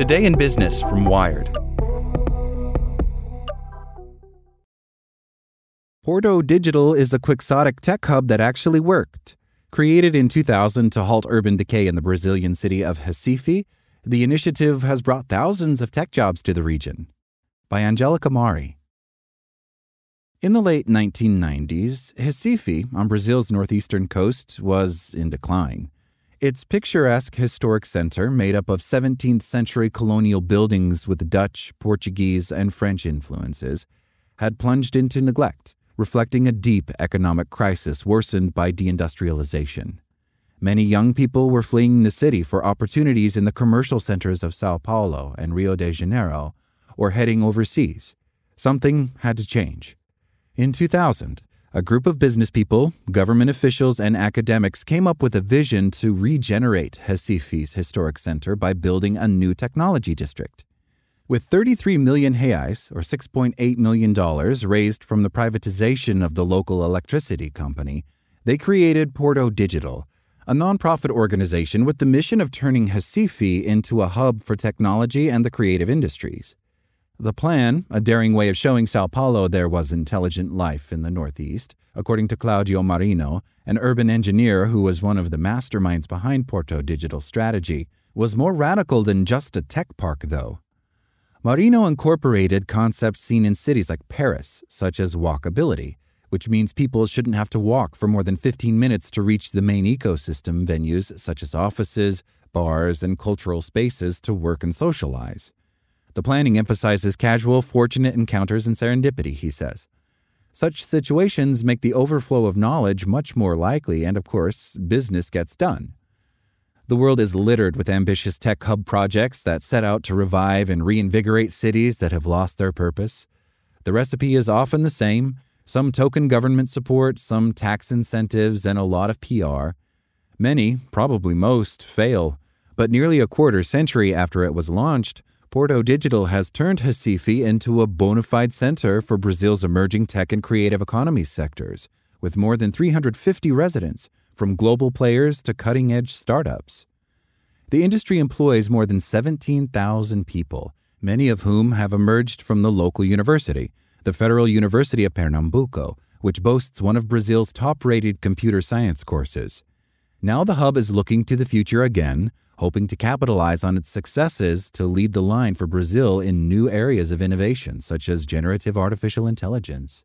Today in Business from Wired. Porto Digital is a quixotic tech hub that actually worked. Created in 2000 to halt urban decay in the Brazilian city of Recife, the initiative has brought thousands of tech jobs to the region. By Angelica Mari. In the late 1990s, Recife, on Brazil's northeastern coast, was in decline. Its picturesque historic center, made up of 17th century colonial buildings with Dutch, Portuguese, and French influences, had plunged into neglect, reflecting a deep economic crisis worsened by deindustrialization. Many young people were fleeing the city for opportunities in the commercial centers of Sao Paulo and Rio de Janeiro, or heading overseas. Something had to change. In 2000, a group of business people, government officials, and academics came up with a vision to regenerate Recife's historic center by building a new technology district. With 33 million reais, or $6.8 million, raised from the privatization of the local electricity company, they created Porto Digital, a nonprofit organization with the mission of turning Recife into a hub for technology and the creative industries. The plan, a daring way of showing Sao Paulo there was intelligent life in the Northeast, according to Claudio Marinho, an urban engineer who was one of the masterminds behind Porto Digital Strategy, was more radical than just a tech park, though. Marinho incorporated concepts seen in cities like Paris, such as walkability, which means people shouldn't have to walk for more than 15 minutes to reach the main ecosystem venues such as offices, bars, and cultural spaces to work and socialize. The planning emphasizes casual, fortunate encounters and serendipity, he says. Such situations make the overflow of knowledge much more likely, and of course, business gets done. The world is littered with ambitious tech hub projects that set out to revive and reinvigorate cities that have lost their purpose. The recipe is often the same some token government support, some tax incentives, and a lot of PR. Many, probably most, fail, but nearly a quarter century after it was launched, Porto Digital has turned Recife into a bona fide center for Brazil's emerging tech and creative economy sectors, with more than 350 residents, from global players to cutting edge startups. The industry employs more than 17,000 people, many of whom have emerged from the local university, the Federal University of Pernambuco, which boasts one of Brazil's top rated computer science courses. Now the hub is looking to the future again, hoping to capitalize on its successes to lead the line for Brazil in new areas of innovation, such as generative artificial intelligence.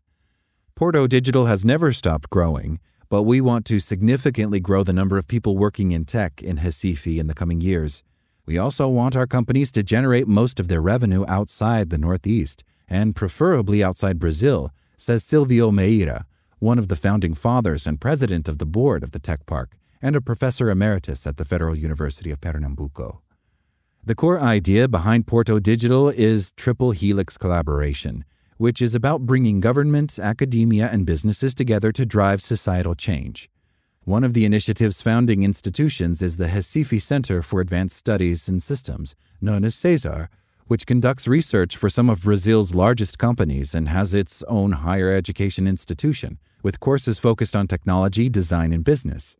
Porto Digital has never stopped growing, but we want to significantly grow the number of people working in tech in Recife in the coming years. We also want our companies to generate most of their revenue outside the Northeast, and preferably outside Brazil, says Silvio Meira, one of the founding fathers and president of the board of the tech park and a professor emeritus at the Federal University of Pernambuco. The core idea behind Porto Digital is Triple Helix Collaboration, which is about bringing government, academia, and businesses together to drive societal change. One of the initiative's founding institutions is the Recife Center for Advanced Studies and Systems, known as CESAR, which conducts research for some of Brazil's largest companies and has its own higher education institution, with courses focused on technology, design, and business.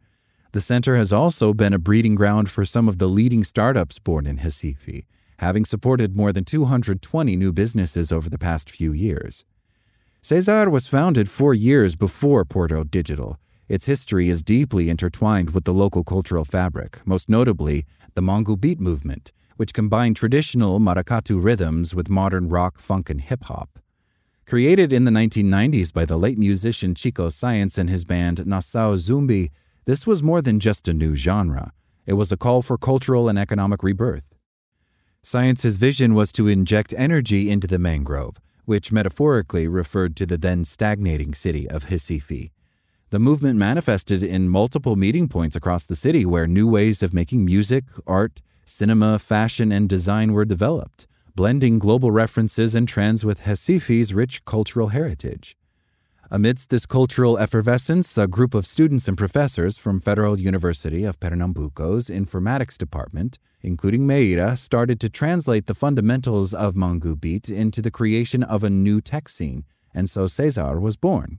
The center has also been a breeding ground for some of the leading startups born in Recife, having supported more than 220 new businesses over the past few years. Cesar was founded four years before Porto Digital. Its history is deeply intertwined with the local cultural fabric, most notably the Manguebeat movement, which combined traditional maracatu rhythms with modern rock, funk, and hip hop. Created in the 1990s by the late musician Chico Science and his band Nação Zumbi, this was more than just a new genre, it was a call for cultural and economic rebirth. Science's vision was to inject energy into the mangrove, which metaphorically referred to the then stagnating city of Recife. The movement manifested in multiple meeting points across the city where new ways of making music, art, cinema, fashion, and design were developed, blending global references and trends with Recife's rich cultural heritage. Amidst this cultural effervescence, a group of students and professors from Federal University of Pernambuco's informatics department, including Meira, started to translate the fundamentals of Manguebeat into the creation of a new tech scene, and so Cesar was born.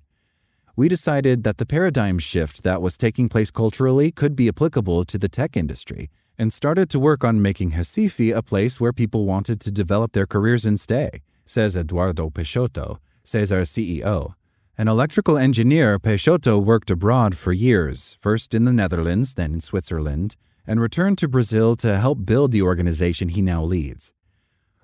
We decided that the paradigm shift that was taking place culturally could be applicable to the tech industry, and started to work on making Recife a place where people wanted to develop their careers and stay, says Eduardo Peixoto, Cesar's CEO. An electrical engineer, Peixoto worked abroad for years, first in the Netherlands, then in Switzerland, and returned to Brazil to help build the organization he now leads.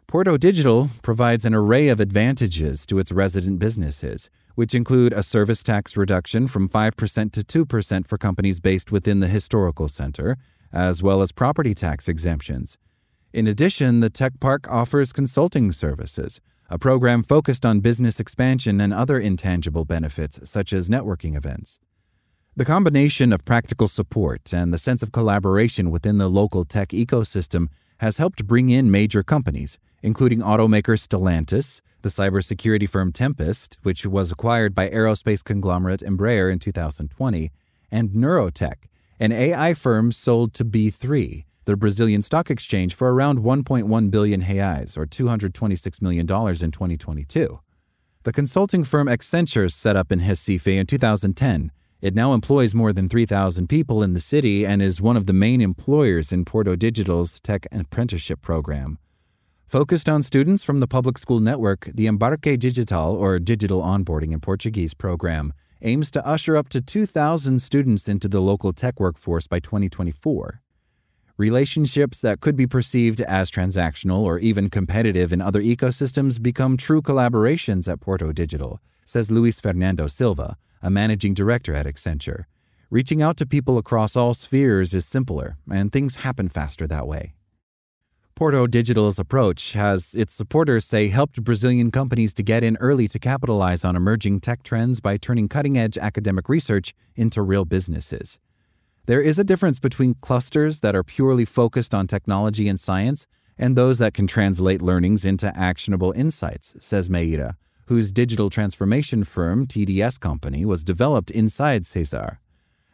Porto Digital provides an array of advantages to its resident businesses, which include a service tax reduction from 5% to 2% for companies based within the historical center, as well as property tax exemptions. In addition, the Tech Park offers consulting services, a program focused on business expansion and other intangible benefits, such as networking events. The combination of practical support and the sense of collaboration within the local tech ecosystem has helped bring in major companies, including automaker Stellantis, the cybersecurity firm Tempest, which was acquired by aerospace conglomerate Embraer in 2020, and Neurotech, an AI firm sold to B3, the Brazilian stock exchange, for around 1.1 billion reais, or $226 million in 2022. The consulting firm Accenture set up in Recife in 2010 it now employs more than 3,000 people in the city and is one of the main employers in Porto Digital's tech apprenticeship program. Focused on students from the public school network, the Embarque Digital, or Digital Onboarding in Portuguese program, aims to usher up to 2,000 students into the local tech workforce by 2024. Relationships that could be perceived as transactional or even competitive in other ecosystems become true collaborations at Porto Digital, says Luis Fernando Silva, a managing director at Accenture. Reaching out to people across all spheres is simpler, and things happen faster that way. Porto Digital's approach has, its supporters say, helped Brazilian companies to get in early to capitalize on emerging tech trends by turning cutting edge academic research into real businesses. There is a difference between clusters that are purely focused on technology and science and those that can translate learnings into actionable insights, says Meira, whose digital transformation firm, TDS Company, was developed inside Cesar.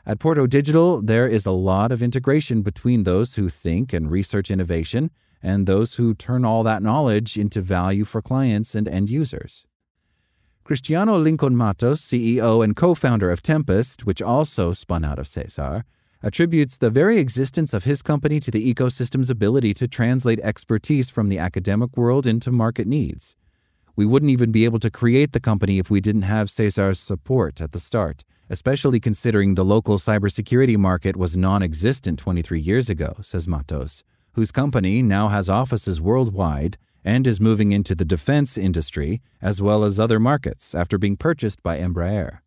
At Porto Digital, there is a lot of integration between those who think and research innovation and those who turn all that knowledge into value for clients and end users. Cristiano Lincoln Matos, CEO and co founder of Tempest, which also spun out of Cesar, attributes the very existence of his company to the ecosystem's ability to translate expertise from the academic world into market needs. We wouldn't even be able to create the company if we didn't have Cesar's support at the start, especially considering the local cybersecurity market was non existent 23 years ago, says Matos, whose company now has offices worldwide and is moving into the defense industry as well as other markets after being purchased by Embraer.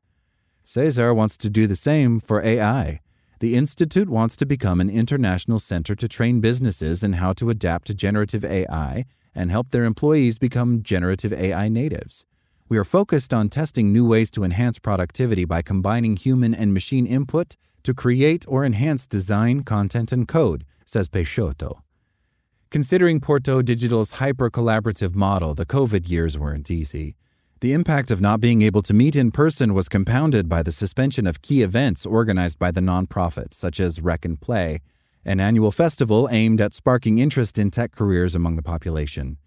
Cesar wants to do the same for AI. The Institute wants to become an international center to train businesses in how to adapt to generative AI and help their employees become generative AI natives. We are focused on testing new ways to enhance productivity by combining human and machine input to create or enhance design, content, and code, says Peixoto. Considering Porto Digital's hyper collaborative model, the COVID years weren't easy. The impact of not being able to meet in person was compounded by the suspension of key events organized by the nonprofit, such as Rec and Play, an annual festival aimed at sparking interest in tech careers among the population.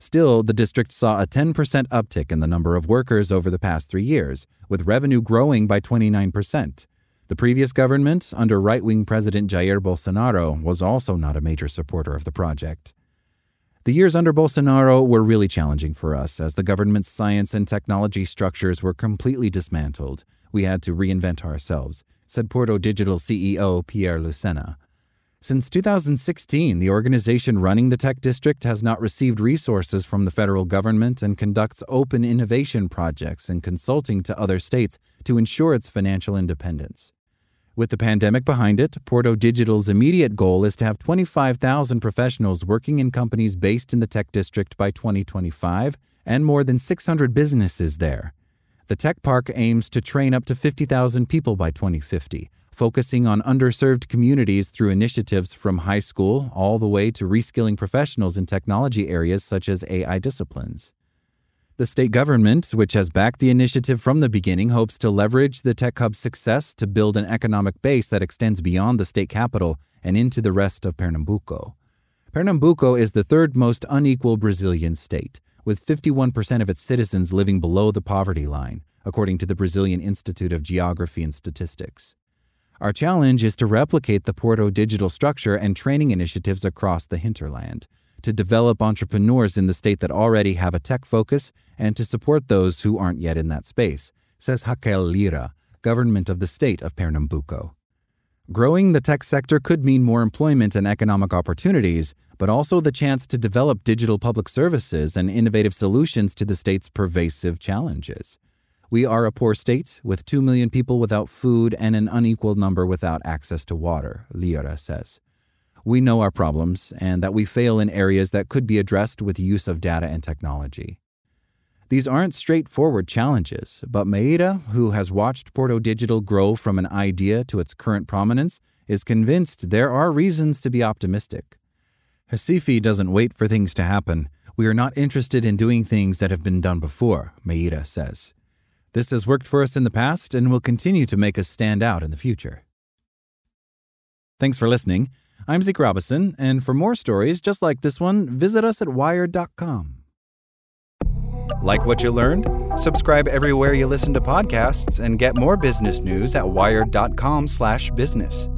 Still, the district saw a 10% uptick in the number of workers over the past three years, with revenue growing by 29%. The previous government, under right wing President Jair Bolsonaro, was also not a major supporter of the project. The years under Bolsonaro were really challenging for us, as the government's science and technology structures were completely dismantled. We had to reinvent ourselves, said Porto Digital CEO Pierre Lucena. Since 2016, the organization running the tech district has not received resources from the federal government and conducts open innovation projects and consulting to other states to ensure its financial independence. With the pandemic behind it, Porto Digital's immediate goal is to have 25,000 professionals working in companies based in the tech district by 2025 and more than 600 businesses there. The tech park aims to train up to 50,000 people by 2050 focusing on underserved communities through initiatives from high school all the way to reskilling professionals in technology areas such as AI disciplines. The state government, which has backed the initiative from the beginning, hopes to leverage the Tech Hub's success to build an economic base that extends beyond the state capital and into the rest of Pernambuco. Pernambuco is the third most unequal Brazilian state, with 51% of its citizens living below the poverty line, according to the Brazilian Institute of Geography and Statistics. Our challenge is to replicate the Porto digital structure and training initiatives across the hinterland, to develop entrepreneurs in the state that already have a tech focus, and to support those who aren't yet in that space, says Raquel Lyra, government of the state of Pernambuco. Growing the tech sector could mean more employment and economic opportunities, but also the chance to develop digital public services and innovative solutions to the state's pervasive challenges. We are a poor state with 2 million people without food and an unequal number without access to water, Lira says. We know our problems and that we fail in areas that could be addressed with use of data and technology. These aren't straightforward challenges, but Meira, who has watched Porto Digital grow from an idea to its current prominence, is convinced there are reasons to be optimistic. Recife doesn't wait for things to happen. We are not interested in doing things that have been done before, Meira says. This has worked for us in the past and will continue to make us stand out in the future. Thanks for listening. I'm Zeke Robison, and for more stories just like this one, visit us at wired.com. Like what you learned? Subscribe everywhere you listen to podcasts and get more business news at wired.com/business.